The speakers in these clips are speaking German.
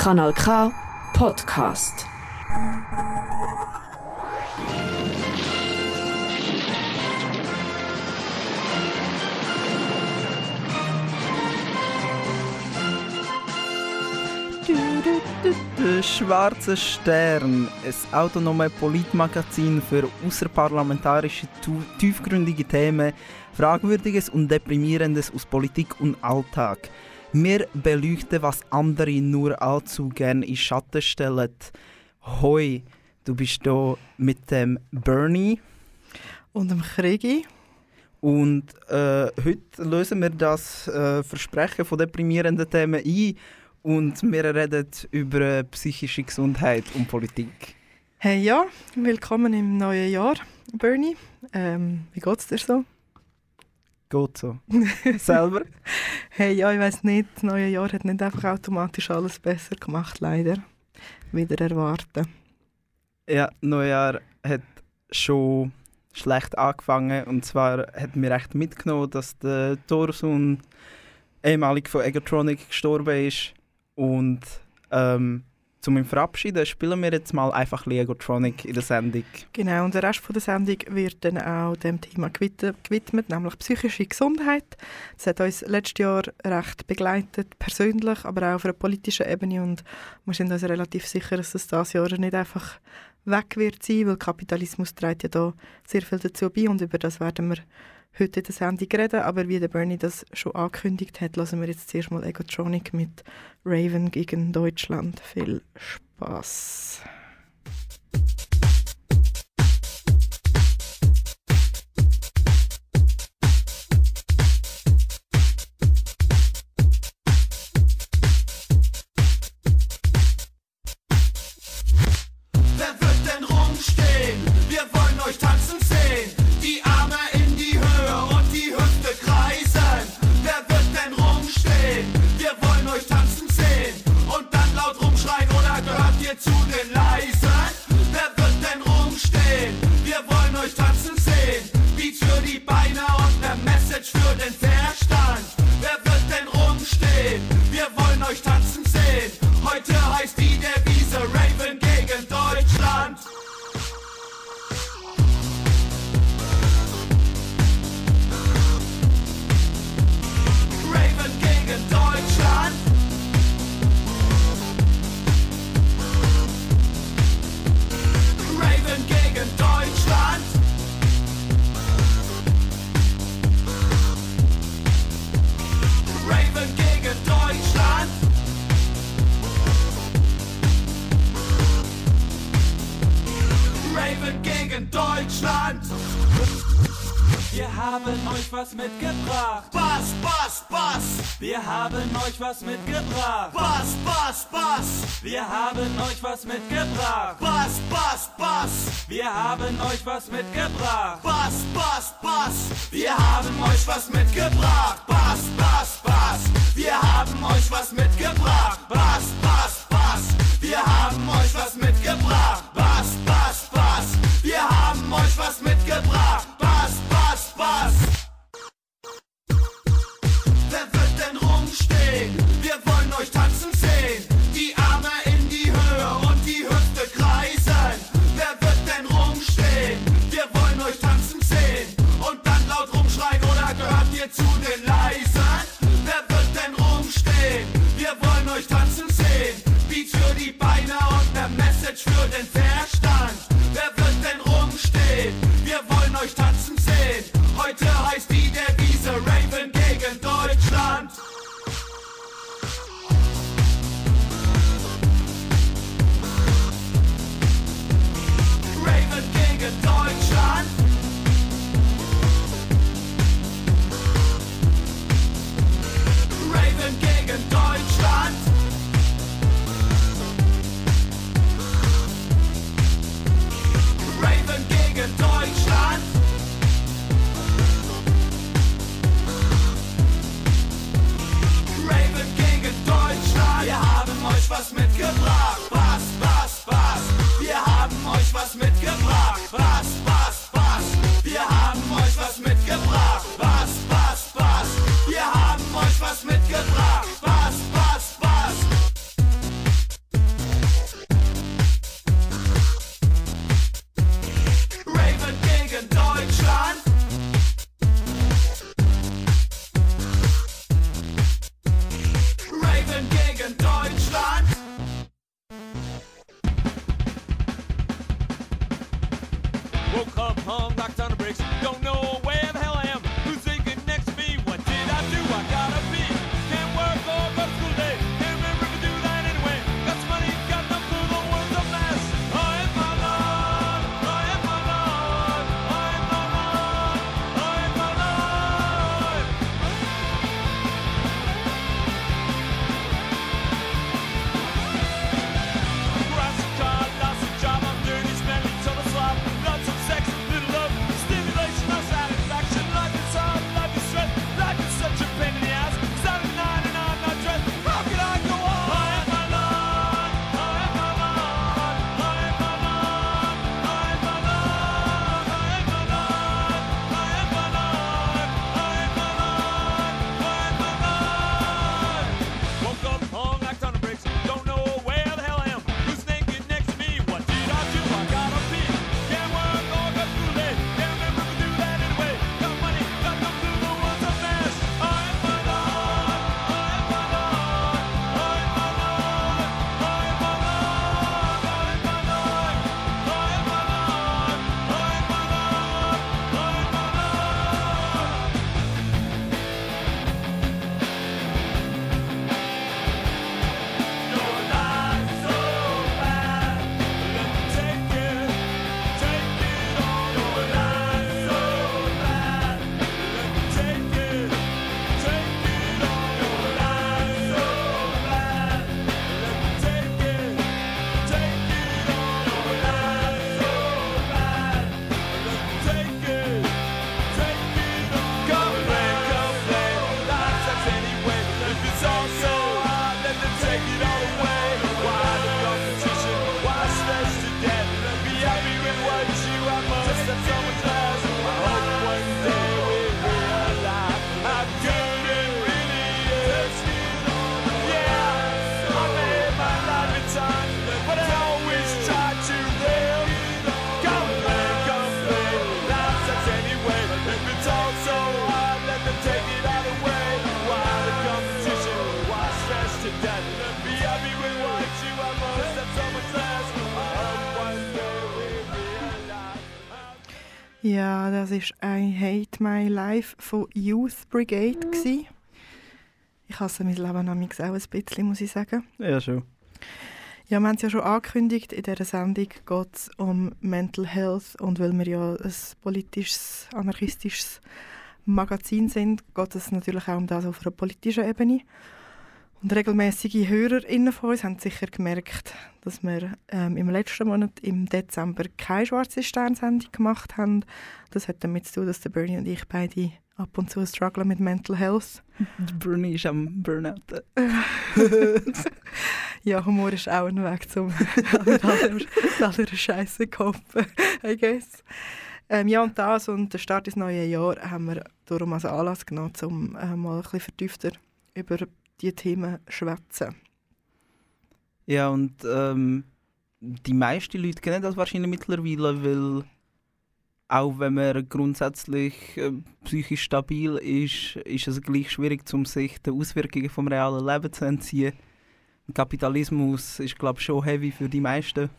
Kanal K Podcast. Der Schwarze Stern, ein autonome Politmagazin für außerparlamentarische, tiefgründige Themen, Fragwürdiges und Deprimierendes aus Politik und Alltag. Wir beleuchten, was andere nur allzu gern in Schatten stellen. Hoi, du bist hier mit dem Bernie. Und dem Kriegi. Und äh, heute lösen wir das äh, Versprechen von deprimierenden Themen ein und wir reden über psychische Gesundheit und Politik. Hey ja, willkommen im neuen Jahr, Bernie. Ähm, wie geht's dir so? Geht so. Selber? Hey ja, ich weiß nicht, das neue Jahr hat nicht einfach automatisch alles besser gemacht, leider. Wieder erwarten. Ja, das neue Jahr hat schon schlecht angefangen und zwar hat mir recht mitgenommen, dass der Thorson ehemalig von Egotronic gestorben ist und ähm, zum ihn verabschieden, spielen wir jetzt mal einfach Legotronic in der Sendung. Genau, und der Rest von der Sendung wird dann auch dem Thema gewidmet, nämlich psychische Gesundheit. Das hat uns letztes Jahr recht begleitet, persönlich, aber auch auf einer politischen Ebene und wir sind uns relativ sicher, dass das dieses Jahr nicht einfach weg wird sein, weil Kapitalismus trägt ja da sehr viel dazu bei und über das werden wir heute in der Sendung reden, aber wie der Bernie das schon angekündigt hat, lassen wir jetzt zuerst mal Egotronic mit Raven gegen Deutschland. Viel Spaß. Ja, das war «I Hate My Life» von Youth Brigade. Gewesen. Ich hasse mein Leben nämlich auch ein bisschen, muss ich sagen. Ja, schon. Ja, wir haben es ja schon angekündigt, in dieser Sendung geht es um Mental Health und weil wir ja ein politisches, anarchistisches Magazin sind, geht es natürlich auch um das auf einer politischen Ebene. Und regelmäßige HörerInnen von uns haben sicher gemerkt, dass wir ähm, im letzten Monat, im Dezember, keine schwarze Sternsendung gemacht haben. Das hat damit zu tun, dass der Bernie und ich beide ab und zu strugglen mit Mental Health. Bernie ist am Burnout. ja, Humor ist auch ein Weg, um mit aller Scheiße zu koppen, I guess. Ähm, ja, und das und der Start ins neue Jahr haben wir darum als Anlass genommen, um äh, mal ein bisschen vertiefter über diese Themen schwätzen. Ja, und ähm, die meisten Leute kennen das wahrscheinlich mittlerweile, weil auch wenn man grundsätzlich äh, psychisch stabil ist, ist es gleich schwierig, um sich den Auswirkungen vom realen Leben zu entziehen. Kapitalismus ist, glaube ich, schon heavy für die meisten.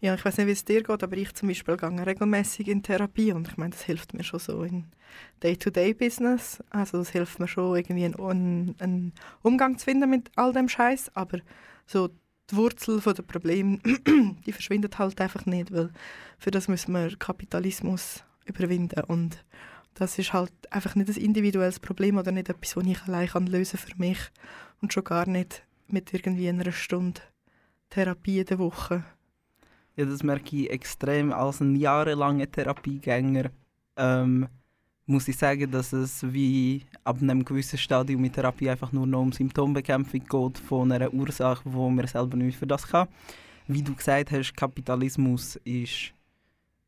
Ja, ich weiß nicht, wie es dir geht, aber ich zum Beispiel gehe regelmäßig in Therapie und ich meine, das hilft mir schon so in Day-to-Day-Business. Also das hilft mir schon irgendwie einen, einen Umgang zu finden mit all dem Scheiß, aber so die Wurzel der Probleme, die verschwindet halt einfach nicht, weil für das müssen wir Kapitalismus überwinden und das ist halt einfach nicht ein individuelles Problem oder nicht etwas, das ich allein kann lösen für mich und schon gar nicht mit irgendwie einer Stunde Therapie in der Woche. Ja, das merke ich extrem als ein jahrelanger Therapiegänger. Ähm, muss ich sagen, dass es wie ab einem gewissen Stadium mit Therapie einfach nur noch um Symptombekämpfung geht von einer Ursache, wo man selber nicht für das kann. Wie du gesagt hast, Kapitalismus ist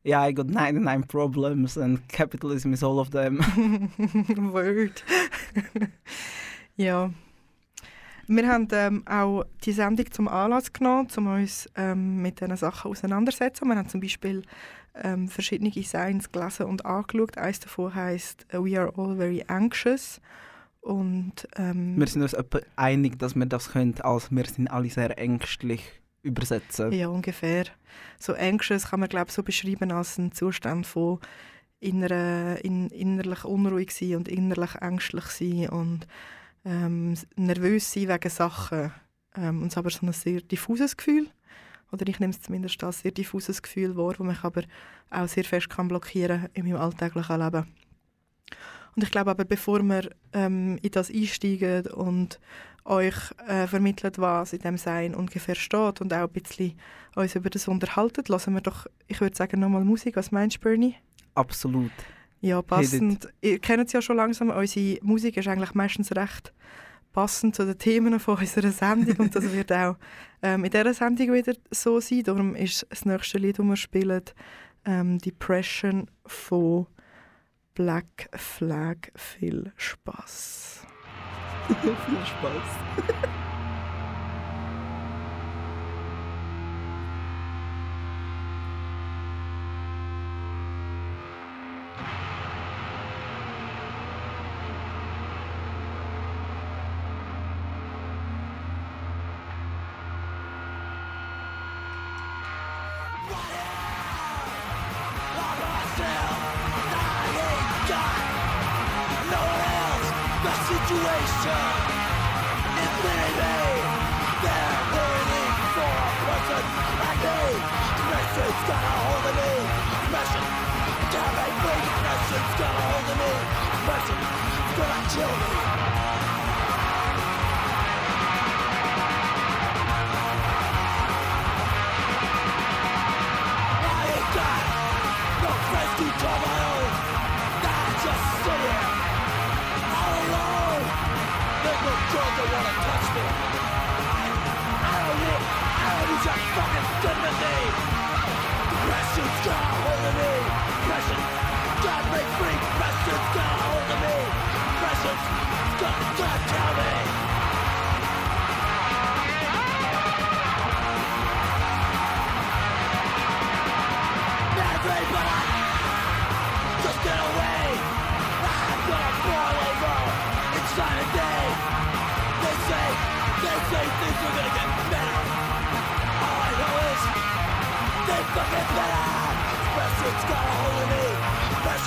ja, I got 99 problems and capitalism is all of them. Word. ja. Wir haben ähm, auch die Sendung zum Anlass genommen, um uns ähm, mit diesen Sachen auseinanderzusetzen. Wir haben zum Beispiel ähm, verschiedene Designs gelesen und angeschaut. Eines davon heisst «We are all very anxious». Und, ähm, wir sind uns einig, dass wir das können, als «Wir sind alle sehr ängstlich» übersetzen. Ja, ungefähr. So anxious kann man glaube so beschreiben als ein Zustand von innerer, in, innerlich unruhig sein und innerlich ängstlich sein und ähm, nervös sein wegen Sachen. Ähm, und es ist aber so ein sehr diffuses Gefühl. Oder ich nehme es zumindest als sehr diffuses Gefühl wahr, das mich aber auch sehr fest kann blockieren in meinem alltäglichen Leben. Und ich glaube aber, bevor wir ähm, in das einsteigen und euch äh, vermittelt, was in dem Sein ungefähr steht und auch ein bisschen uns über das unterhalten, lassen wir doch, ich würde sagen, nochmal Musik. Was meinst du, Bernie? Absolut. Ja, passend. Ihr kennt es ja schon langsam, unsere Musik ist eigentlich meistens recht passend zu den Themen von unserer Sendung und das wird auch ähm, in dieser Sendung wieder so sein. Darum ist das nächste Lied, das wir spielen, ähm, Depression von Black Flag. Viel Spaß. Viel Spaß.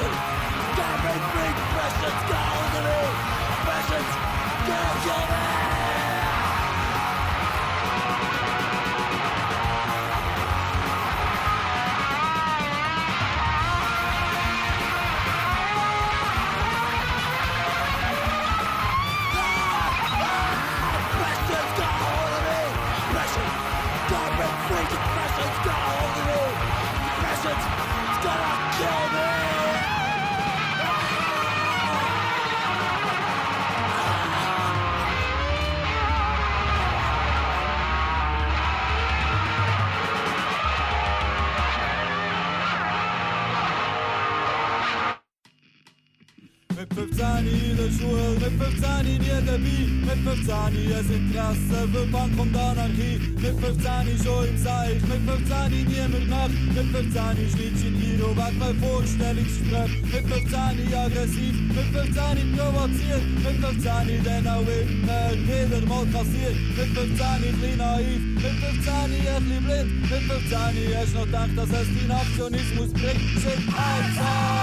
passions Can't be free, passions, call to me Passions, kill, kill me mit 15 es Interesse für Punk und Anarchie. Mit 15 schon im Seich, mit 15 niemand macht Mit 15 schlitsch in Hero weg bei Vorstellungsgespräch. Mit 15 aggressiv, mit 15 provoziert. Mit 15 dann auch immer wieder mal kassiert. Mit 15 ein bisschen naiv, mit 15 ein bisschen blind. Mit 15 hast noch gedacht, dass es den Aktionismus bringt. Shit, 1, 2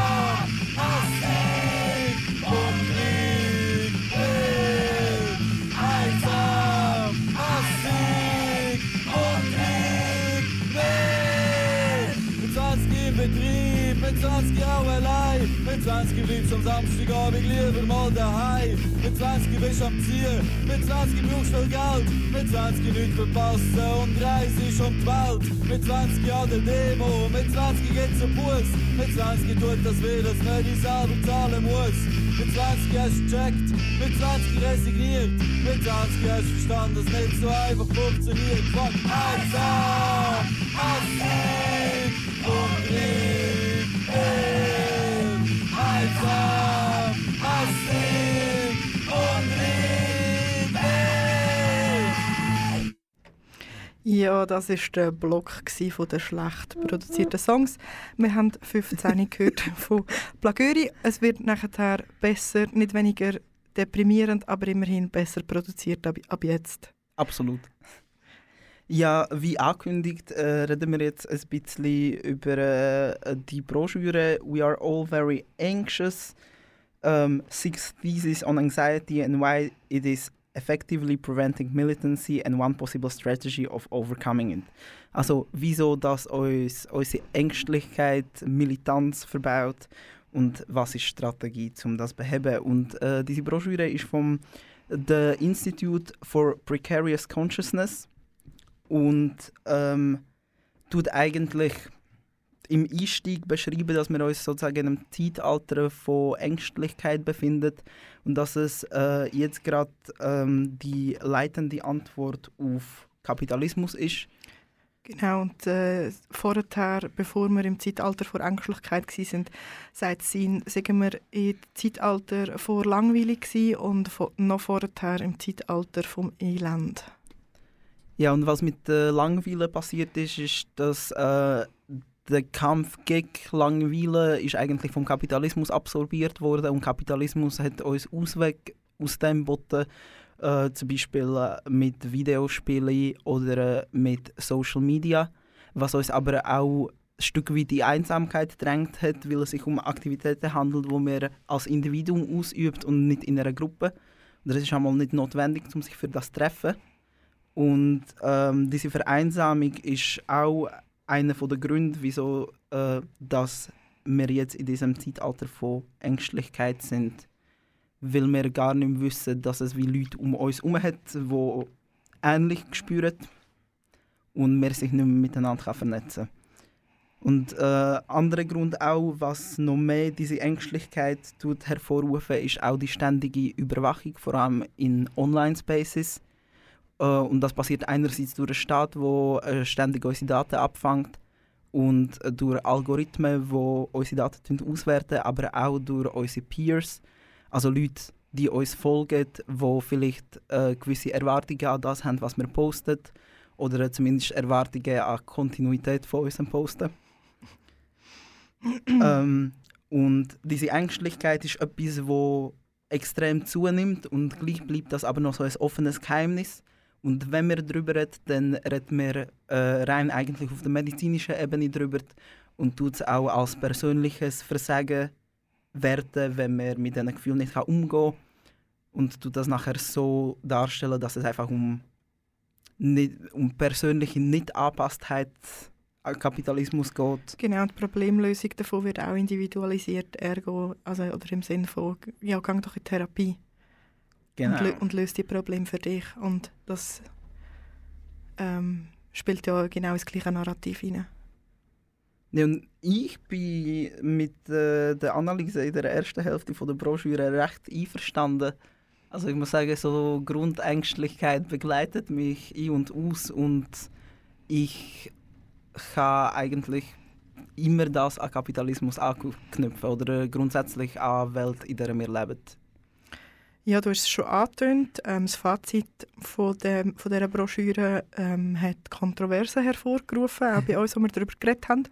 20 bleibst am Samstagabend lieber mal daheim. Mit 20 bist am Ziel, mit 20 brauchst du Geld. Mit 20 nichts verpassen und reist um die Welt. Mit 20 an der Demo, mit 20 geht's zum Bus. Mit 20 tut das weh, dass man die selber zahlen muss. Mit 20 hast du gecheckt, mit 20 resigniert. Mit 20 hast du verstanden, dass nicht so einfach funktioniert. Fuck, einsam, Hassig Ja, das war der Block von den schlecht produzierten Songs. Wir haben 15 gehört von Plagöri. Es wird nachher besser, nicht weniger deprimierend, aber immerhin besser produziert ab, ab jetzt. Absolut. Ja, wie angekündigt, äh, reden wir jetzt ein bisschen über äh, die Broschüre We are all very anxious. Um, six theses on anxiety and why it is effectively preventing militancy and one possible strategy of overcoming it. Also, wieso das uns unsere Ängstlichkeit, Militanz verbaut und was ist Strategie, um das zu beheben. Und äh, diese Broschüre ist vom The Institute for Precarious Consciousness und ähm, tut eigentlich im Einstieg beschreiben, dass wir uns sozusagen in einem Zeitalter von Ängstlichkeit befinden und dass es äh, jetzt gerade ähm, die leitende Antwort auf Kapitalismus ist. Genau, und äh, vorher, bevor wir im Zeitalter vor Ängstlichkeit waren, sagt sie, sagen wir im Zeitalter vor Langweile gsi und vo noch vorher im Zeitalter vom Elend. Ja, und was mit der Langweile passiert ist, ist, dass äh, der Kampf gegen Langeweile ist eigentlich vom Kapitalismus absorbiert worden und Kapitalismus hat uns Ausweg aus dem geboten, äh, zum Beispiel äh, mit Videospielen oder äh, mit Social Media, was uns aber auch ein Stück weit in Einsamkeit drängt hat, weil es sich um Aktivitäten handelt, die man als Individuum ausübt und nicht in einer Gruppe. Und das ist einmal nicht notwendig, um sich für das zu treffen. Und ähm, diese Vereinsamung ist auch einer der Gründe, wieso äh, dass wir jetzt in diesem Zeitalter von Ängstlichkeit sind. Weil wir gar nicht wissen, dass es wie Leute um uns herum hat, die ähnlich spüren und wir sich nicht mehr miteinander vernetzen können. Und äh, anderer Grund auch, was noch mehr diese Ängstlichkeit tut hervorrufen, ist auch die ständige Überwachung, vor allem in Online-Spaces. Äh, und das passiert einerseits durch einen Staat, der äh, ständig unsere Daten abfängt und äh, durch Algorithmen, die unsere Daten auswerten, aber auch durch unsere Peers, also Leute, die uns folgen, die vielleicht äh, gewisse Erwartungen an das haben, was wir posten, oder zumindest Erwartungen an Kontinuität von unserem Posten. ähm, und diese Ängstlichkeit ist etwas, wo extrem zunimmt und gleich bleibt das aber noch so ein offenes Geheimnis. Und wenn wir darüber reden, dann reden wir äh, rein eigentlich auf der medizinischen Ebene darüber und tut es auch als persönliches Versagen werten, wenn man mit diesen Gefühlen nicht umgehen kann und tut das nachher so darstellen, dass es einfach um, nicht, um persönliche Nicht-Anpasstheit an Kapitalismus geht. Genau, die Problemlösung davon wird auch individualisiert, ergo, also, oder im Sinne von, ja, geh doch in Therapie Genau. und, lö und löst die Probleme für dich. Und das ähm, spielt ja genau ins gleiche Narrativ hinein. Ja, und ich bin mit äh, der Analyse in der ersten Hälfte von der Broschüre recht einverstanden. Also ich muss sagen, so Grundängstlichkeit begleitet mich ein und aus und ich kann eigentlich immer das an Kapitalismus anknüpfen oder grundsätzlich an die Welt, in der wir leben. Ja, du hast es schon angetönt. Ähm, das Fazit von, dem, von dieser Broschüre ähm, hat Kontroversen hervorgerufen, auch bei uns, wo wir darüber geredet haben.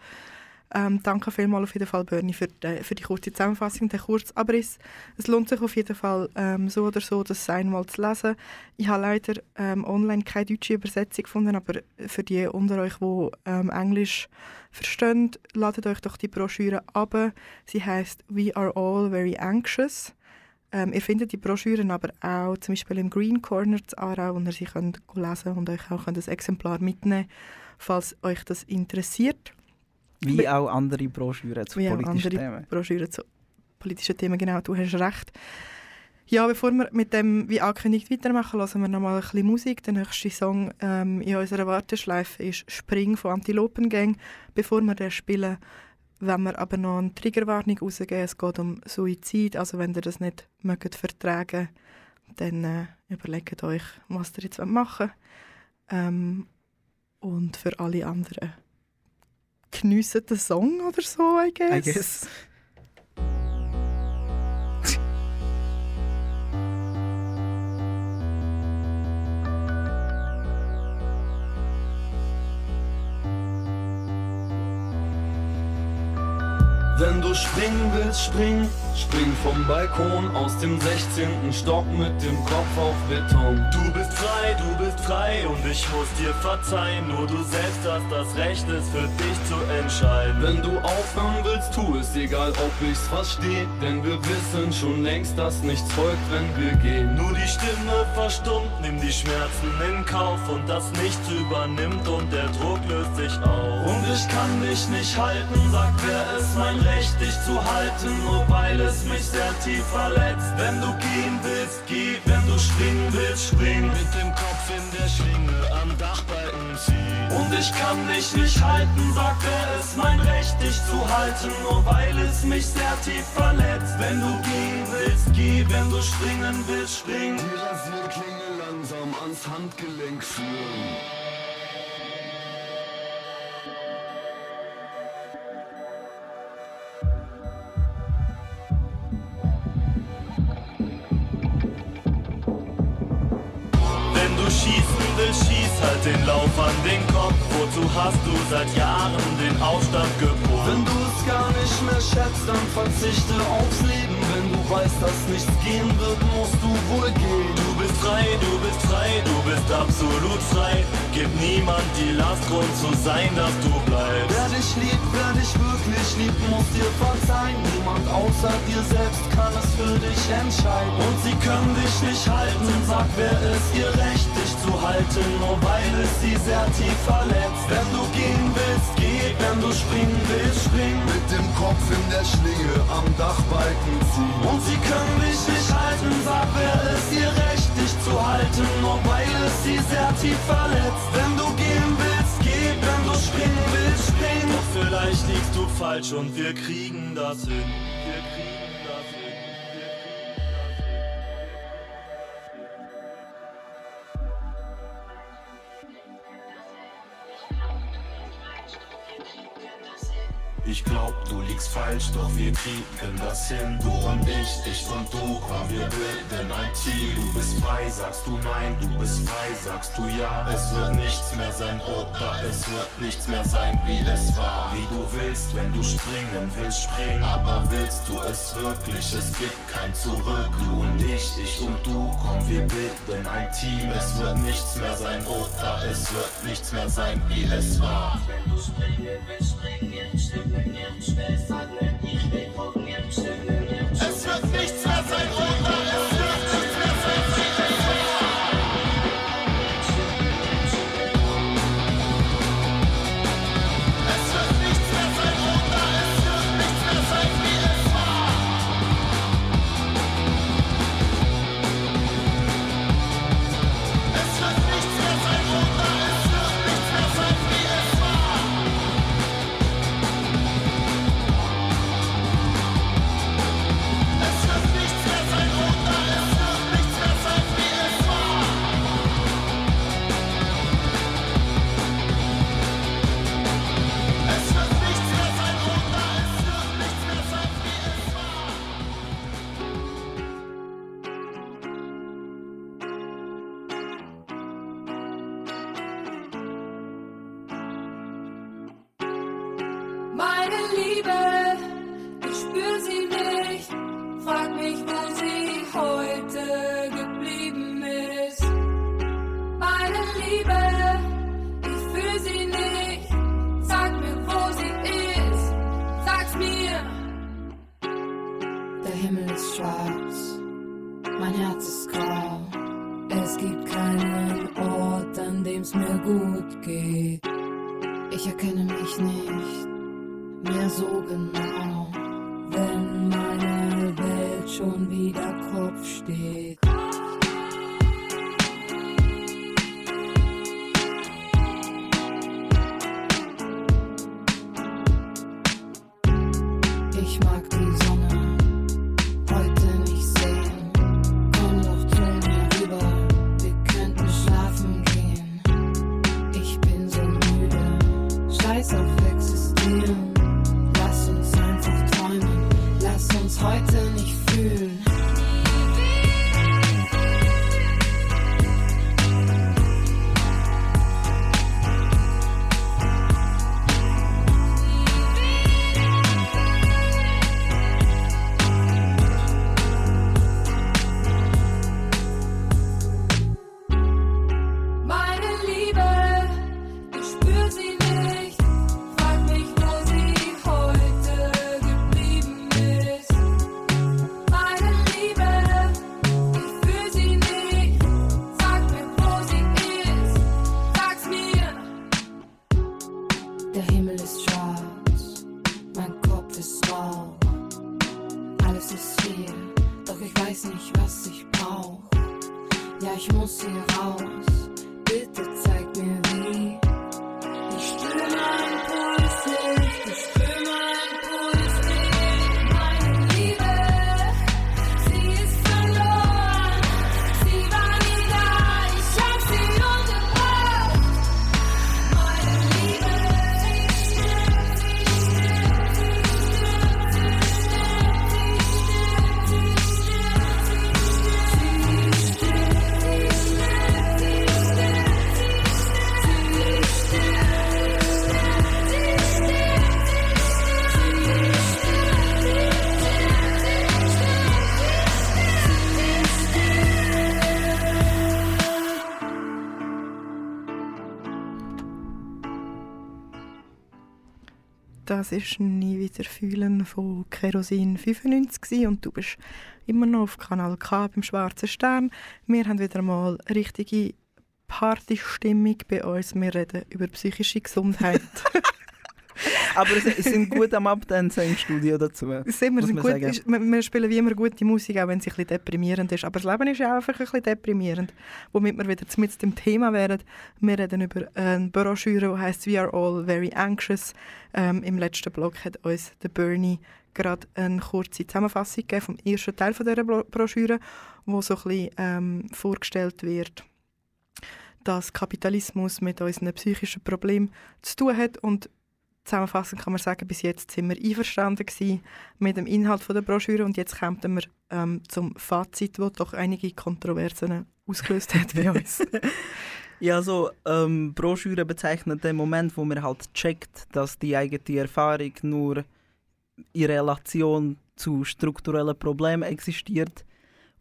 Ähm, danke vielmals auf jeden Fall, Bernie, für die, für die kurze Zusammenfassung, den Kurzabriss. Es lohnt sich auf jeden Fall ähm, so oder so, das einmal zu lesen. Ich habe leider ähm, online keine deutsche Übersetzung gefunden, aber für die unter euch, die ähm, Englisch verstehen, ladet euch doch die Broschüre ab. Sie heißt «We are all very anxious». Ähm, ihr findet die Broschüren aber auch zum Beispiel im Green Corner zu Aarau, wo ihr sie könnt lesen und euch auch ein Exemplar mitnehmen falls euch das interessiert. Wie auch andere Broschüren zu politischen Themen. Broschüren zu politischen Themen, genau, du hast recht. Ja, bevor wir mit dem, wie angekündigt, weitermachen, hören wir nochmal ein bisschen Musik. Der nächste Song ähm, in unserer Warteschleife ist «Spring» von Antilopengang. Bevor wir den spielen, wenn wir aber noch eine Triggerwarnung rausgeben. Es geht um Suizid, also wenn ihr das nicht mögt vertragen dann äh, überlegt euch, was ihr jetzt machen wollt. Ähm, und für alle anderen geniessen den Song oder so, I guess. I guess. Wenn du springen willst, spring, spring vom Balkon aus dem 16. Stock mit dem Kopf auf Beton. Du bist frei, du bist frei und ich muss dir verzeihen. Nur du selbst hast das Recht, es für dich zu entscheiden. Wenn du aufhören willst, tu es, egal ob ich's versteh. Denn wir wissen schon längst, dass nichts folgt, wenn wir gehen. Nur die Stimme verstummt, nimm die Schmerzen in Kauf und das Nichts übernimmt und der Druck löst sich auf. Und ich kann dich nicht halten, sagt wer es mein Recht, dich zu halten, nur weil es mich sehr tief verletzt. Wenn du gehen willst, geh, wenn du springen willst, spring. Mit dem Kopf in der Schlinge am Dachbalken zieh. Und ich kann dich nicht halten, sagt wer es mein Recht, dich zu halten, nur weil es mich sehr tief verletzt. Wenn du gehen willst, geh, wenn du springen willst, spring. Die Rasierklinge langsam ans Handgelenk führen. Den Lauf an den Kopf. Wozu hast du seit Jahren den Aufstand geboten? Wenn du es gar nicht mehr schätzt, dann verzichte aufs Leben. Wenn du weißt, dass nichts gehen wird, musst du wohl gehen. Du bist frei, du bist frei, du bist absolut frei. Gib niemand die Last, Grund zu sein, dass du bleibst. Wer dich liebt, wer dich wirklich liebt, muss dir verzeihen. Niemand außer dir selbst kann es für dich entscheiden. Und sie können dich nicht halten, sag wer es ihr Recht, halten, nur weil es sie sehr tief verletzt. Wenn du gehen willst, geh, wenn du springen willst, spring. Mit dem Kopf in der Schlinge am Dachbalken ziehen. Und sie können dich nicht halten, sag wer es ihr Recht, dich zu halten, nur weil es sie sehr tief verletzt. Wenn du gehen willst, geh, wenn du springen willst, spring. Doch vielleicht liegst du falsch und wir kriegen das hin. Ich glaub, du liegst falsch, doch wir kriegen das hin. Du und ich, ich und du, komm, wir bilden ein Team. Du bist frei, sagst du nein, du bist frei, sagst du ja. Es wird nichts mehr sein, Opa, es wird nichts mehr sein, wie es war. Wie du willst, wenn du springen willst, springen. Aber willst du es wirklich, es gibt kein Zurück. Du und ich, ich und du, komm, wir bilden ein Team. Es wird nichts mehr sein, Opa, es wird nichts mehr sein, wie es war. Wenn du springen willst, springen, stimmen, schnell sagen, ich bin von Das ist «Nie wieder fühlen» von Kerosin 95 gewesen und du bist immer noch auf Kanal K beim Schwarzen Stern. Wir haben wieder mal richtige Partystimmung bei uns. Wir reden über psychische Gesundheit. Aber es, sind gut am Abtanzen im Studio dazu. Sind wir, sind gut, ist, wir, wir spielen wie immer gute Musik, auch wenn sie ein bisschen deprimierend ist. Aber das Leben ist ja auch einfach ein bisschen deprimierend. Womit wir wieder mit dem Thema wären. Wir reden über eine Broschüre, die heisst «We are all very anxious». Ähm, Im letzten Blog hat uns der Bernie gerade eine kurze Zusammenfassung gegeben vom ersten Teil von dieser Bro- Broschüre, wo so ein bisschen ähm, vorgestellt wird, dass Kapitalismus mit unseren psychischen Problemen zu tun hat und Zusammenfassend kann man sagen, bis jetzt sind wir einverstanden mit dem Inhalt von der Broschüre und jetzt kommen wir ähm, zum Fazit, das doch einige Kontroversen ausgelöst hat bei uns. Ja, so ähm, Broschüre bezeichnet den Moment, wo man halt checkt, dass die eigene Erfahrung nur in Relation zu strukturellen Problemen existiert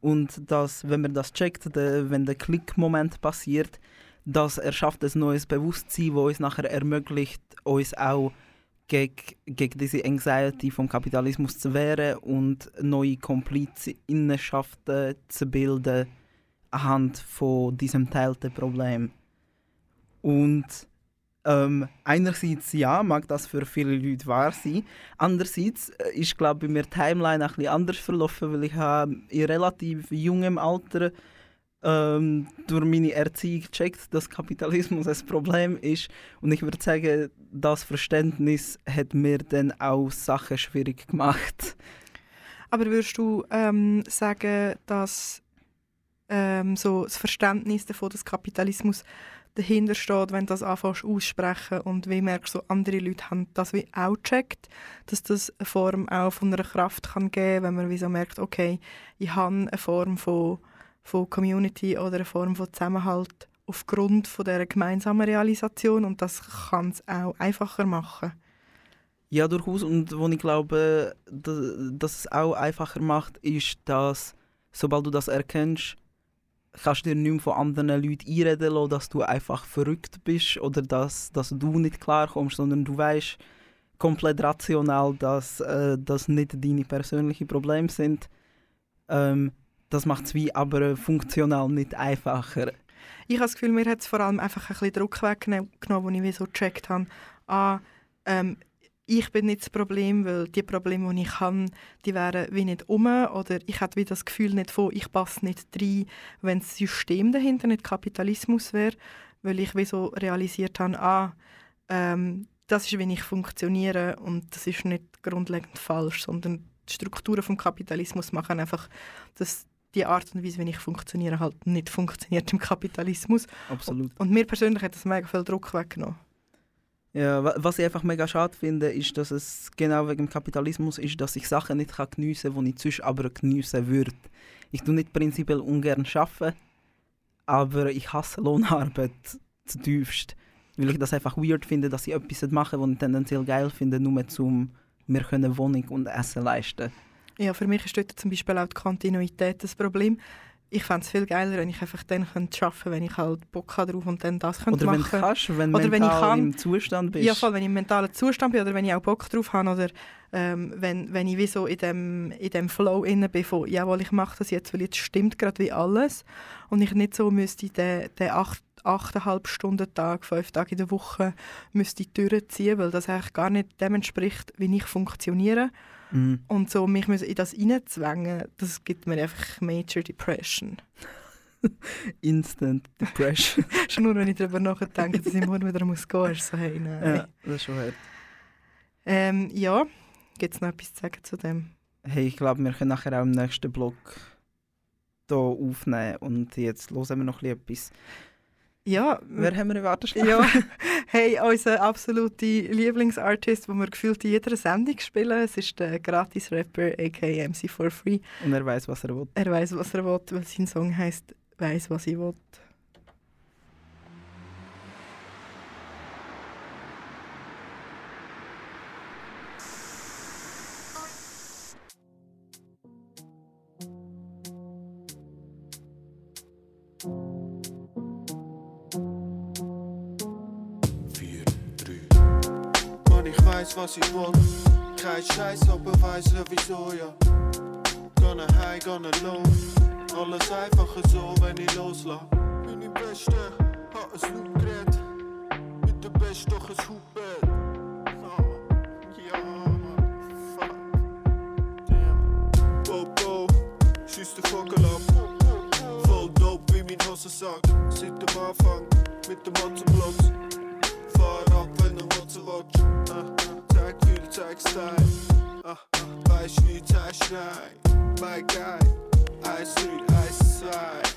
und dass, wenn man das checkt, der, wenn der Klickmoment passiert, das erschafft ein neues Bewusstsein, das uns nachher ermöglicht, uns auch gegen, gegen diese Anxiety vom Kapitalismus zu wehren und neue Komplizinnenschaften zu bilden anhand von diesem teilten Problem. Und ähm, einerseits ja, mag das für viele Leute wahr sein. Andererseits äh, ist glaube ich mir die Timeline ein bisschen anders verlaufen, weil ich habe in relativ jungem Alter ähm, durch meine Erziehung gecheckt, dass Kapitalismus ein Problem ist. Und ich würde sagen, das Verständnis hat mir dann auch Sachen schwierig gemacht. Aber würdest du ähm, sagen, dass ähm, so das Verständnis davon, dass Kapitalismus dahinter steht, wenn du das anfängst aussprechen und wie merkst du, andere Leute haben das wie auch gecheckt, dass das eine Form auch von einer Kraft kann geben, wenn man wie so merkt, okay, ich habe eine Form von, von Community oder eine Form von Zusammenhalt aufgrund von dieser gemeinsamen Realisation und das kann es auch einfacher machen. Ja, durchaus. Und wo ich glaube, dass, es auch einfacher macht, ist, dass sobald du das erkennst, kannst dir nicht mehr von anderen Leuten einreden lassen, dass du einfach verrückt bist oder dass, dass du nicht klarkommst, sondern du weißt komplett rational, dass äh, das nicht deine persönlichen Probleme sind. Ähm, das macht es wie aber äh, funktional nicht einfacher. Ich habe das Gefühl, mir hat es vor allem einfach ein bisschen Druck weggenommen, wo ich so gecheckt habe, ah, ähm, ich bin nicht das Problem, weil die Probleme, die ich habe, die wären wie nicht um. Oder ich hätte wie das Gefühl nicht von, ich passe nicht rein, wenn das System dahinter nicht Kapitalismus wäre, weil ich wie so realisiert habe, ah, ähm, das ist, wie ich funktioniere und das ist nicht grundlegend falsch, sondern die Strukturen vom Kapitalismus machen einfach, dass die Art und Weise, wie ich funktioniere, halt nicht funktioniert im Kapitalismus. Absolut. Und mir persönlich hat das mega viel Druck weggenommen. Ja, wa- was ich einfach mega schade finde, ist, dass es genau wegen dem Kapitalismus ist, dass ich Sachen nicht kann geniessen kann, die ich sonst aber geniessen würde. Ich tue nicht prinzipiell ungern arbeiten, aber ich hasse Lohnarbeit zutiefst. Weil ich das einfach weird finde, dass ich etwas mache, was ich tendenziell geil finde, nur zum mir können Wohnung und Essen leisten. Ja, für mich ist dort zum Beispiel auch die Kontinuität das Problem. Ich fände es viel geiler, wenn ich einfach dann könnte arbeiten könnte, wenn ich halt Bock habe drauf und dann das könnte Oder wenn machen kannst, wenn du Oder wenn ich kann. im Zustand bist. Ja, voll, wenn ich im mentalen Zustand bin oder wenn ich auch Bock drauf habe oder ähm, wenn, wenn ich wie so in dem, in dem Flow inne bin von «Jawohl, ich mache das jetzt, weil jetzt stimmt gerade wie alles» und ich nicht so müsste den, den acht, 8,5 Stunden Tag, fünf Tage in der Woche müsste durchziehen, weil das eigentlich gar nicht dem entspricht, wie ich funktioniere. Mhm. Und so mich müssen in das reinzwängen, das gibt mir einfach Major Depression. Instant Depression. Schon nur, wenn ich darüber nachdenke, dass ich morgen wieder muss gehen muss, so «Hey, nein». ja, das ist schon hart. Ähm, ja, gibt es noch etwas zu sagen zu dem? Hey, ich glaube, wir können nachher auch im nächsten Blog hier aufnehmen. Und jetzt hören wir noch etwas. Ja, Wer haben wir Warteschleife? ja. hey, unser absoluter Lieblingsartist, den wir gefühlt in jeder Sendung spielen, es ist der Gratis-Rapper aka MC for Free. Und er weiß, was er will. Er weiß, was er will, weil sein Song heißt «Weiß, was ich will». Weiß, was ich will. Kein Scheiß, aber weiß sowieso, ja. Gonna high, gonna low. Alles einfacher so, wenn ich loslass. Bin ich Beste, hab ein Loopgerät. Mit der Beste doch. Damn. Bobo, schieß den Vogel ab. Voll dope wie mein Hosensack. Seit dem Anfang mit dem Motzenplatz. Fahr ab, wenn du Hotze willst. Ah, zeig Gefühl, zeig Style. Ah, weiß nicht, zeig Schnei. My guy, Eis 3, Eis 2.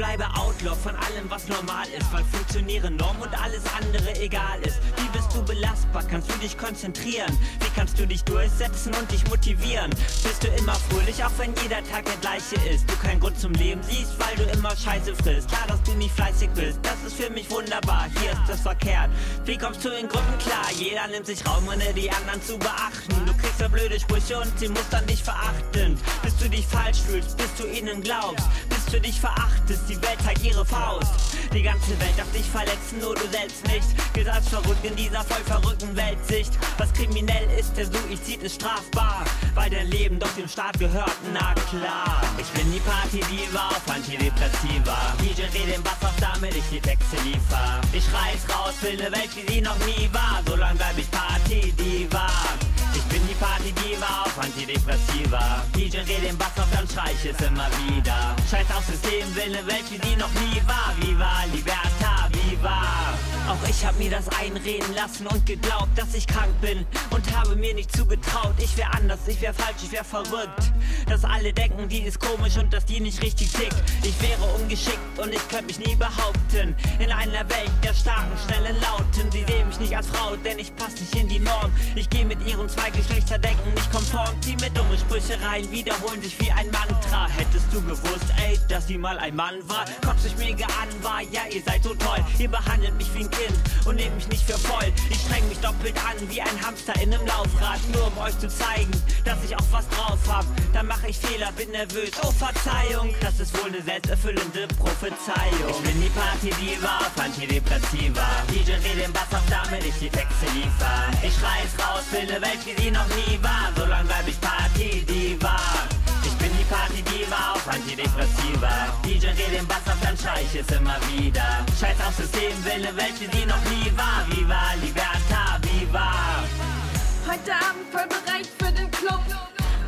bleibe Outlaw von allem, was normal ist, weil funktionieren Norm und alles andere egal ist. Wie bist du belastbar? Kannst du dich konzentrieren? Wie kannst du dich durchsetzen und dich motivieren? Bist du immer fröhlich, auch wenn jeder Tag der gleiche ist? Du keinen Grund zum Leben siehst, weil du immer Scheiße frisst. Klar, dass du nicht fleißig bist, das ist für mich wunderbar. Hier ist das verkehrt. Wie kommst du in Gruppen klar? Jeder nimmt sich Raum, ohne die anderen zu beachten. Du kriegst ja blöde Sprüche und sie mustern dich verachtend. Bis du dich falsch fühlst, bis du ihnen glaubst, bis du dich verachtest, die Welt zeigt ihre Faust. Die ganze Welt darf dich verletzen, nur du selbst nicht. Gilt verrückt in dieser voll verrückten Weltsicht. Was kriminell ist, der Suizid ist strafbar, weil dein Leben doch dem Staat gehört, na klar. Ich bin die Party-Diva auf Antidepressiva. DJ den Bass auf, damit ich die Texte liefer. Ich reiß raus, will ne Welt, wie sie noch nie war. So lang bleib ich Party-Diva. Ich bin die Party-Diva auf Antidepressiva. DJ dreh den Bass auf, dann schrei ich es immer wieder. Scheiß aufs System, will ne Welt, wie sie noch nie war. Viva, Liberta, Viva. Auch ich hab mir das einreden lassen und geglaubt, dass ich krank bin und habe mir nicht zugetraut. Ich wär anders, ich wär falsch, ich wär verrückt. Dass alle denken, die ist komisch und dass die nicht richtig tickt. Ich wäre ungeschickt und ich könnte mich nie behaupten. In einer Welt der starken, schnellen Lauten. Sie sehen mich nicht als Frau, denn ich pass nicht in die Norm. Ich gehe mit ihrem Zweigeschlechterdenken nicht konform. Sie mit dumme Sprüche rein, wiederholen sich wie ein Mantra. Hättest du gewusst, ey, dass sie mal ein Mann war? Kotzt ich mega an war, ja, ihr seid so toll. Ihr behandelt mich wie ein Kind und nehmt mich nicht für voll. Ich streng mich doppelt an wie ein Hamster in einem Laufrad. Nur um euch zu zeigen, dass ich auch was drauf hab. Dann mache ich Fehler, bin nervös. Oh, Verzeihung, das ist wohl eine selbsterfüllende Prophezeiung. Ich bin die Party-Diva Antidepressiva. DJ dreh den Bass auf, damit ich die Texte liefer. Ich reiß raus, will eine Welt, wie sie noch nie war. So lang bleib ich Party-Diva. Die Party-Diva auf Antidepressiva. DJ dreh den Bass auf, dann ich es immer wieder. Scheiß aufs System, will eine Welt, sie noch nie war. Viva, Liberta, Viva. Heute Abend voll bereit für den Club.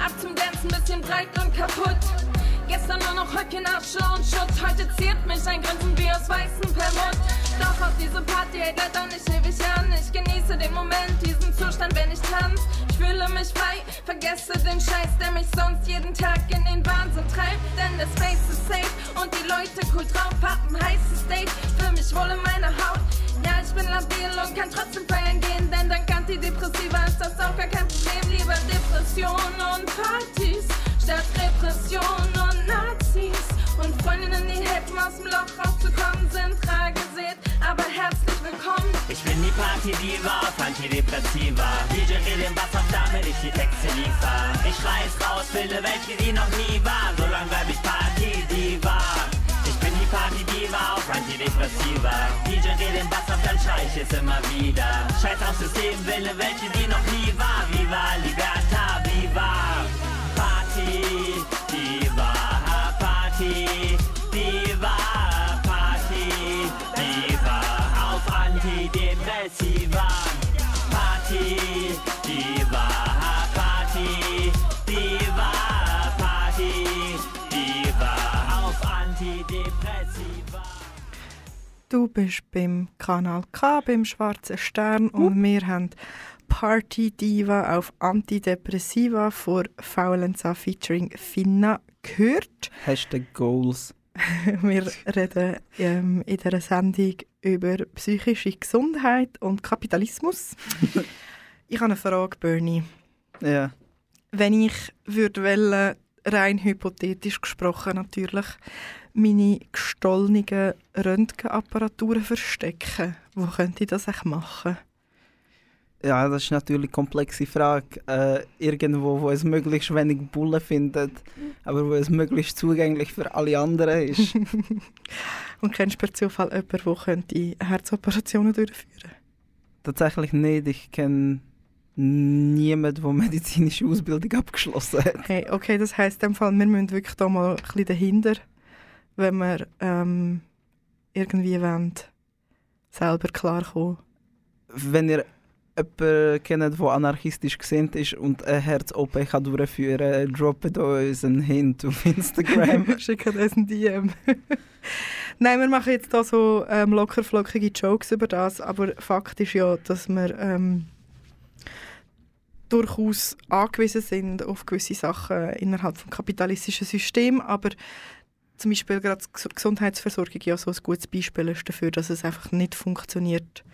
Ab zum Dancen, bisschen breit und kaputt. Gestern nur noch Höcken, Asche und Schutt. Heute ziert mich ein Grinsen wie aus weißem Permut. Doch auf diese Party hält leider nicht ewig an. Ich genieße den Moment, diesen Zustand, wenn ich tanz. Ich fühle mich frei, vergesse den Scheiß, der mich sonst jeden Tag in den Wahnsinn treibt. Denn der Space ist safe und die Leute cool drauf. Ein heißes Date, fühl mich wohl in meiner Haut. Ja, ich bin labil und kann trotzdem feiern gehen, denn dank Antidepressiva ist das auch gar kein Problem. Lieber Depression und Partys statt Repression und Nazis. Und Freundinnen, die helfen, aus dem Loch rauszukommen, sind rar gesät, aber herzlich willkommen. Ich bin die Party-Diva auf Antidepressiva. DJ den Bass auf, damit ich die Texte liefer. Ich reiß raus, eine Welt, wie sie noch nie war. So lang bleib ich Party-Diva. Ich bin die Party-Diva auf Antidepressiva. DJ den Bass auf, dann schrei ich es immer wieder. Scheiß aufs System, will eine Welt, wie sie noch nie war. Viva, Liberta, Viva. Du bist beim Kanal K, beim Schwarzen Stern und wir haben Party Diva auf Antidepressiva vor Faulenza featuring Finna gehört. Hashtag Goals. Wir reden ähm, in dieser Sendung über psychische Gesundheit und Kapitalismus. ich habe eine Frage, Bernie. Ja. Wenn ich würde wollen, rein hypothetisch gesprochen natürlich, meine gestohlenen Röntgenapparaturen verstecken, wo könnte ich das eigentlich machen? Ja, das ist natürlich eine komplexe Frage. Äh, irgendwo, wo es möglichst wenig Bullen findet, aber wo es möglichst zugänglich für alle anderen ist. Und kennst du per Zufall jemanden, der könnte Herzoperationen durchführen Tatsächlich nicht. Ich kenne niemanden, der medizinische Ausbildung abgeschlossen hat. Hey, okay, das heisst in dem Fall, wir müssen wirklich da mal ein bisschen dahinter, wenn wir ähm, irgendwie wollen, selber klarkommen. Wenn ihr jemanden kennt, der anarchistisch gesinnt ist und eine Herz-OP durchführen kann, droppt uns einen Hint auf Instagram. Schickt uns ein DM. Nein, wir machen jetzt da so ähm, lockerflockige Jokes über das, aber Fakt ist ja, dass wir ähm, durchaus angewiesen sind auf gewisse Sachen innerhalb des kapitalistischen Systems, aber zum Beispiel gerade die Ges- Gesundheitsversorgung ja so ein gutes Beispiel ist dafür, dass es einfach nicht funktioniert.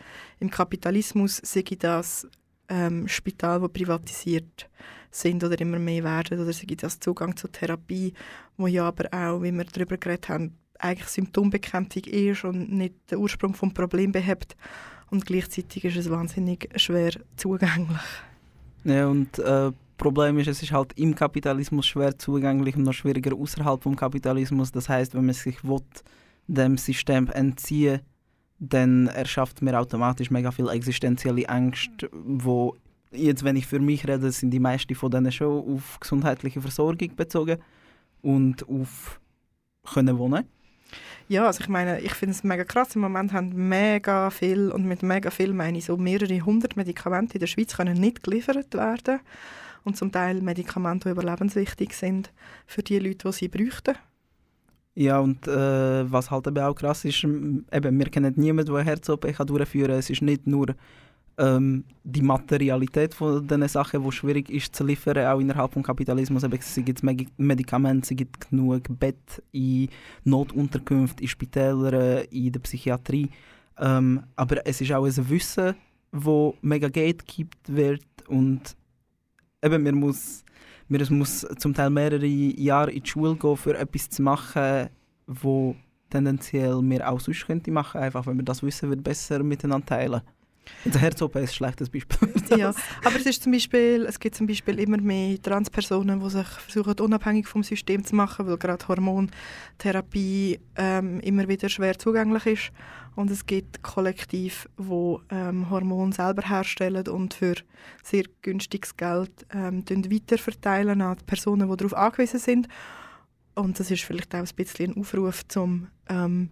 Im Kapitalismus sehe ich das ähm, Spital, wo privatisiert sind oder immer mehr werden, oder sei das Zugang zur Therapie, wo ja aber auch, wie wir darüber geredet haben, eigentlich Symptombekämpfung ist und nicht den Ursprung vom Problem behebt und gleichzeitig ist es wahnsinnig schwer zugänglich. Ja, und äh, Problem ist, es ist halt im Kapitalismus schwer zugänglich und noch schwieriger außerhalb vom Kapitalismus. Das heißt, wenn man sich will, dem System entziehen dann erschafft man automatisch mega viel existenzielle Ängste, wo jetzt, wenn ich für mich rede, sind die meisten von denen schon auf gesundheitliche Versorgung bezogen und auf können wohnen. Ja, also ich meine, ich finde es mega krass. Im Moment haben mega viel, und mit mega viel meine ich so mehrere hundert Medikamente in der Schweiz können nicht geliefert werden. Und zum Teil Medikamente, die überlebenswichtig sind für die Leute, die sie bräuchten. Ja, und äh, was halt eben auch krass ist, eben, wir kennen niemanden, der eine Herz-OP durchführen kann. Es ist nicht nur ähm, die Materialität von diesen Sachen, die schwierig ist zu liefern, auch innerhalb des Kapitalismus. Eben, es gibt Medi- Medikamente, es gibt genug Bett in Notunterkünften, in Spitälern, in der Psychiatrie. Ähm, aber es ist auch ein Wissen, wo mega gatekeept wird und eben, man muss, man muss zum Teil mehrere Jahre in die Schule gehen, für etwas zu machen, wo tendenziell wir auch sonst könnte machen, einfach wenn wir das Wissen wird besser miteinander teilen. Der Herz-OP ist ein schlechtes Beispiel. ja, aber es, ist zum Beispiel, es gibt zum Beispiel immer mehr Transpersonen, die sich versuchen, unabhängig vom System zu machen, weil gerade Hormontherapie ähm, immer wieder schwer zugänglich ist. Und es gibt Kollektiv, wo ähm, Hormone selber herstellen und für sehr günstiges Geld ähm, weiterverteilen an die Personen, die darauf angewiesen sind. Und das ist vielleicht auch ein bisschen ein Aufruf, zum ähm,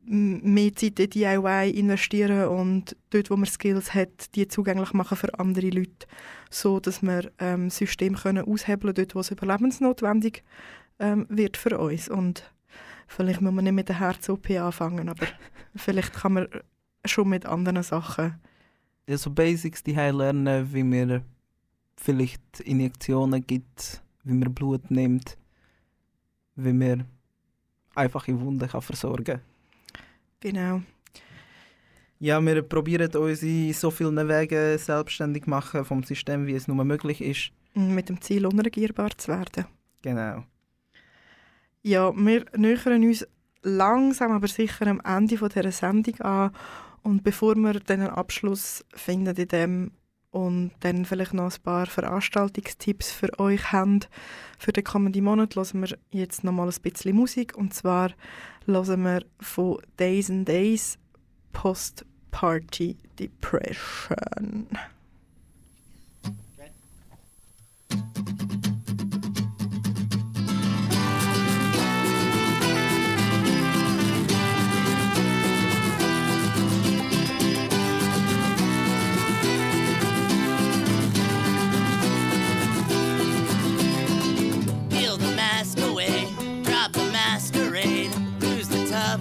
mehr Zeit in DIY investieren und dort, wo man Skills hat, die zugänglich machen für andere Leute, so dass wir ähm, System können aushebeln, dort, wo es überlebensnotwendig ähm, wird für uns. Und vielleicht muss man nicht mit der Herz-OP anfangen, aber vielleicht kann man schon mit anderen Sachen. ja, so Basics die lernen, wie man vielleicht Injektionen gibt, wie man Blut nimmt, wie man einfache Wunden kann versorgen Genau. Ja, wir probieren uns in so vielen Wegen selbstständig machen vom System, wie es nur möglich ist. Mit dem Ziel, unregierbar zu werden. Genau. Ja, wir nähern uns langsam aber sicher am Ende dieser Sendung an. Und bevor wir dann einen Abschluss finden in dem und dann vielleicht noch ein paar Veranstaltungstipps für euch haben, für den kommenden Monat hören wir jetzt noch mal ein bisschen Musik. Und zwar hören wir von Days and Days Post-Party Depression.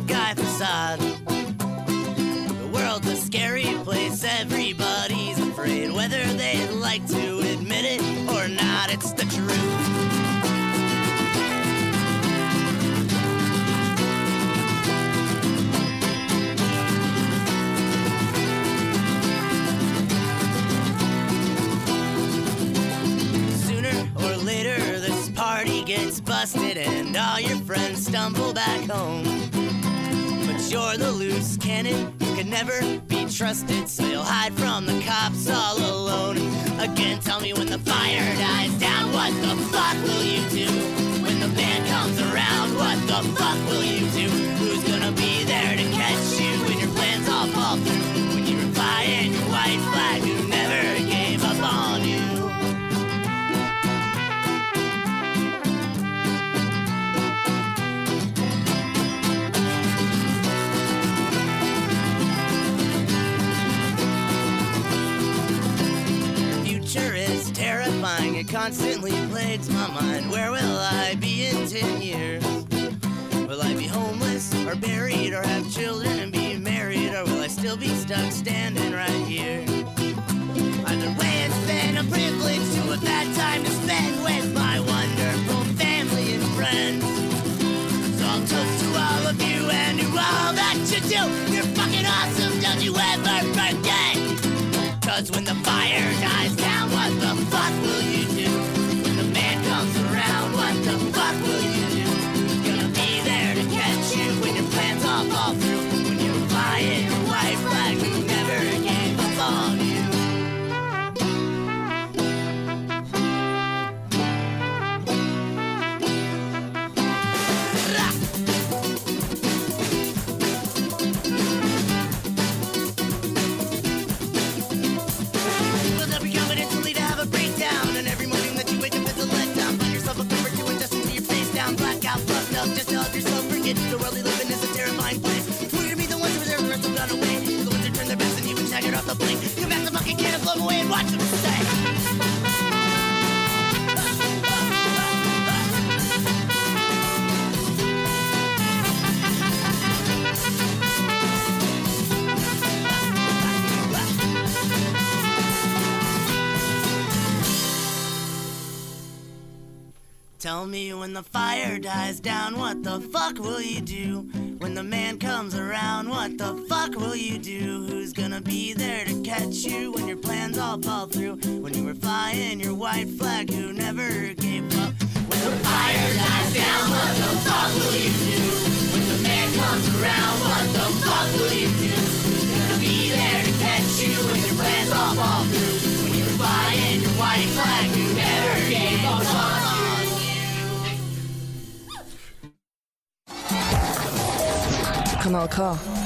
Guy facade? The world's a scary place, everybody's afraid. Whether they'd like to admit it or not, it's the truth. Sooner or later, this party gets busted and all your friends stumble back home. You're the loose cannon, you can never be trusted, so you'll hide from the cops all alone. Again, tell me when the fire dies down, what the fuck will you do? When the band comes around, what the fuck will you do? Constantly plagues my mind. Where will I be in 10 years? Will I be homeless or buried or have children and be married? Or will I still be stuck standing right here? Either way, it's been a privilege to have had time to spend with my wonderful family and friends. So I'll toast to all of you and to all that you do. You're fucking awesome, don't you ever forget. Cause when the fire dies down, what the fuck will you me when the fire dies down, what the fuck will you do? When the man comes around, what the fuck will you do? Who's gonna be there to catch you when your plans all fall through? When you were flying your white flag, who never gave up? When the fire dies down, what the fuck will you do? When the man comes around, what the fuck will you do? Who's gonna be there to catch you when your plans all fall through? When you were flying your white flag, who never gave up Kanal K.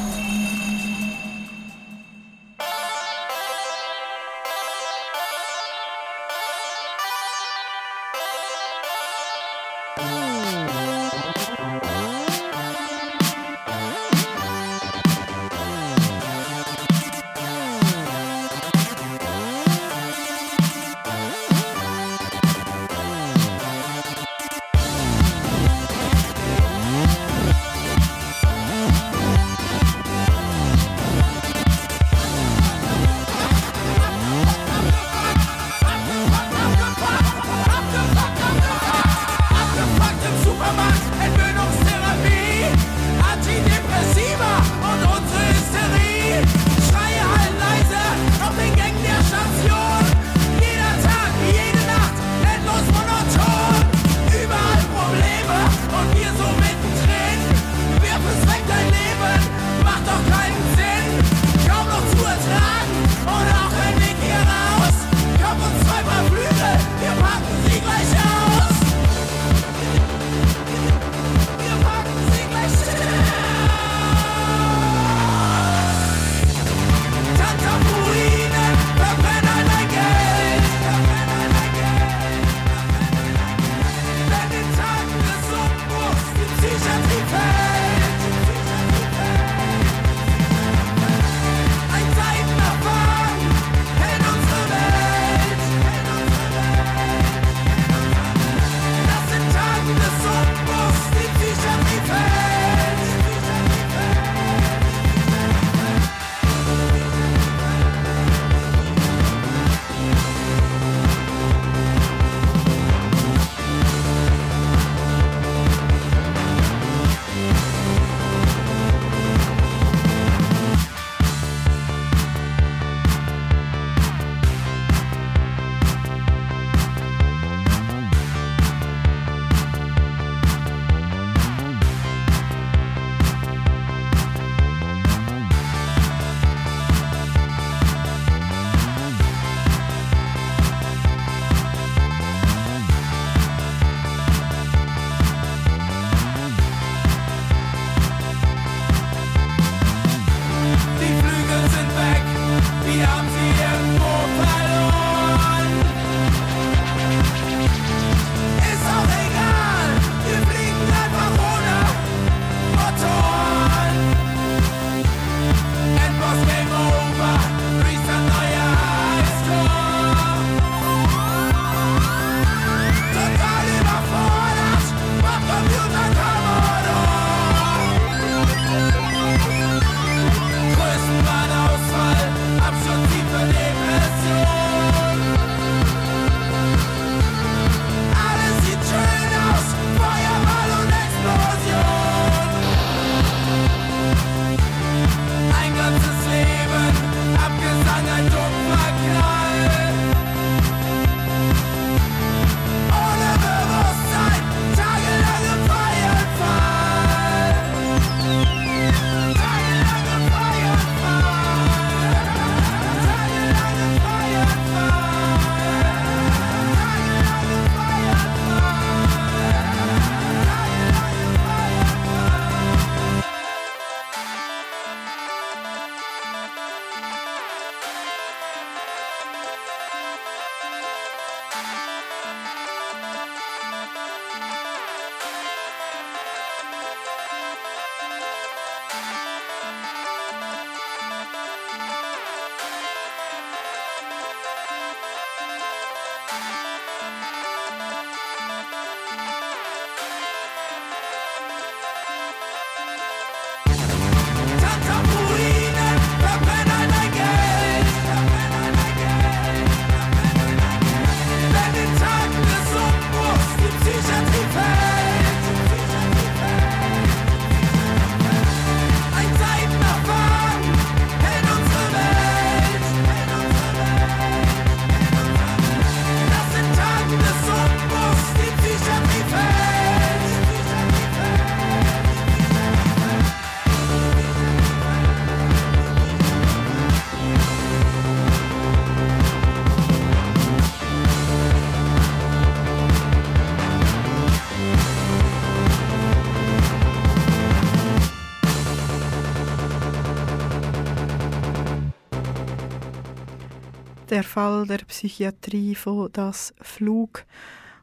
der Fall der Psychiatrie von das Flug.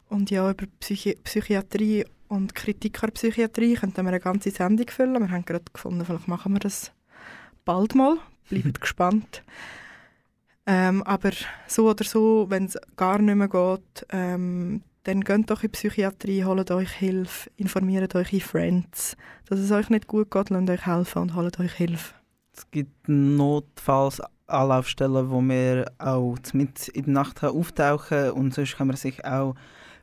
Und ja, über Psychi Psychiatrie und Kritik an Psychiatrie könnten wir eine ganze Sendung füllen. Wir haben gerade gefunden, vielleicht machen wir das bald mal. Bleibt gespannt. Ähm, aber so oder so, wenn es gar nicht mehr geht, ähm, dann geht doch in die Psychiatrie, holt euch Hilfe, informiert euch in Friends, dass es euch nicht gut geht, lasst euch helfen und holt euch Hilfe. Es gibt notfalls Anlaufstellen, wo man auch mit in der Nacht auftauchen. Und sonst kann man sich auch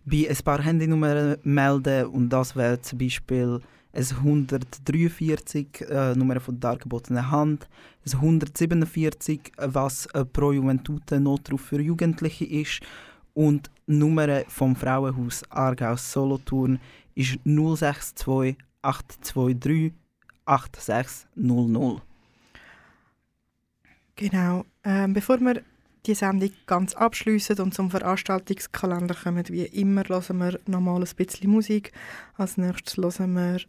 bei ein paar Handynummern melden. Und das wäre zum Beispiel ein 143, äh, Nummer von der dargebotenen Hand, ein 147, was ein Pro Juventute Notruf für Jugendliche ist. Und Nummer vom Frauenhaus Aargau Solothurn ist 062 823 8600. Genau. Ähm, bevor wir die Sendung ganz abschließen und zum Veranstaltungskalender kommen, wie immer, hören wir nochmal ein bisschen Musik. Als nächstes hören wir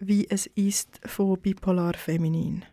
«Wie es ist» von Bipolar Feminin.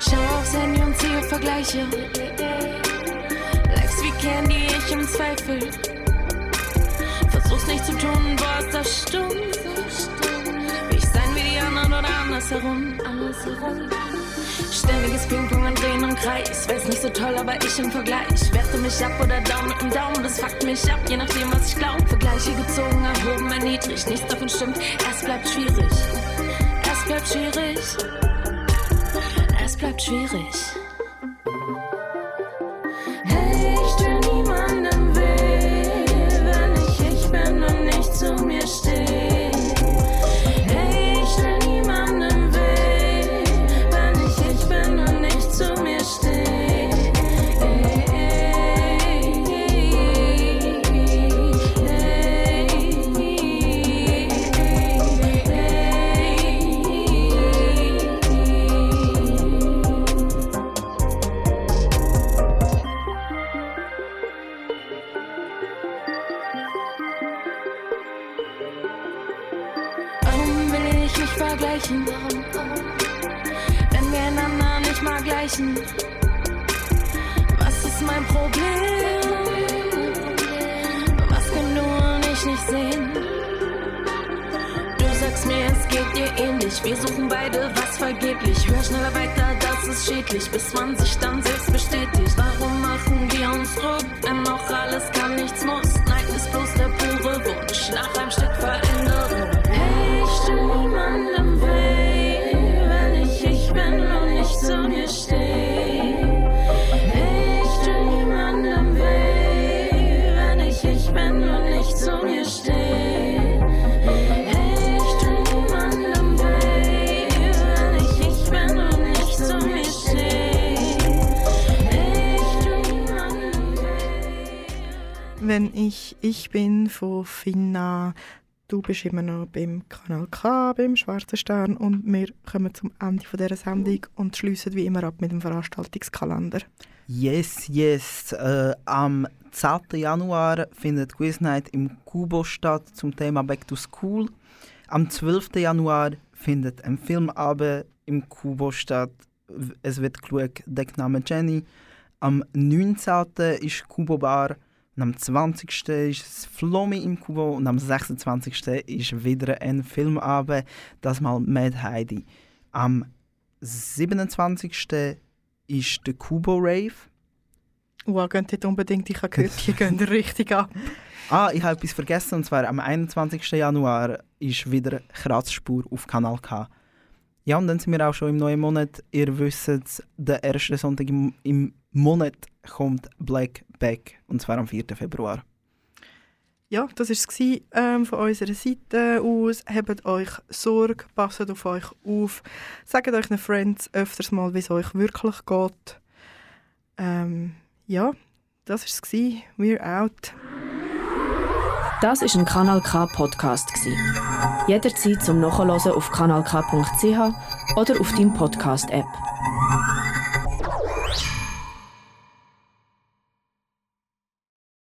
Schau aufs Handy und ziehe Vergleiche. Likes wie Candy, ich im Zweifel. Versuch's nicht zu tun, boah, ist das stumm. Ich sein wie die anderen oder andersherum? Ständiges Ping-Pong und Drehen im Kreis. Wär's nicht so toll, aber ich im Vergleich. Werte mich ab oder down mit dem Daumen, das fuckt mich ab, je nachdem, was ich glaub. Vergleiche gezogen, erhoben, erniedrigt. Nichts davon stimmt, es bleibt schwierig. Bleibt schwierig. Es bleibt schwierig. Ich bin von Finna, du bist immer noch beim Kanal K, beim Schwarzen Stern und wir kommen zum Ende dieser Sendung und schließen wie immer ab mit dem Veranstaltungskalender. Yes, yes. Äh, am 10. Januar findet Quiz Night im Kubo statt zum Thema Back to School. Am 12. Januar findet ein Filmabend im Kubo statt. Es wird geschaut, Deckname Jenny. Am 19. ist Kubo Bar. Und am 20. ist es Flomi im Kubo. Und am 26. ist wieder ein Filmabend, das mal Mad Heidi. Am 27. ist der Kubo Rave. Wow, geht nicht unbedingt, ich habe gehört, die gehen richtig ab. Ah, ich habe etwas vergessen, und zwar am 21. Januar ist wieder Kratzspur auf Kanal K. Ja, und dann sind wir auch schon im neuen Monat. Ihr wisst es, der erste Sonntag im, im Monat kommt Black Back, und zwar am 4. Februar. Ja, das war es ähm, von unserer Seite aus. Habt euch Sorge, passt auf euch auf. Sagt euch Friends öfters mal, wie es euch wirklich geht. Ähm, ja, das war es. We're out. Das ist ein Kanal K Podcast gsi. Jederzeit zum Nachhören auf kanalk.ch oder auf deinem Podcast App.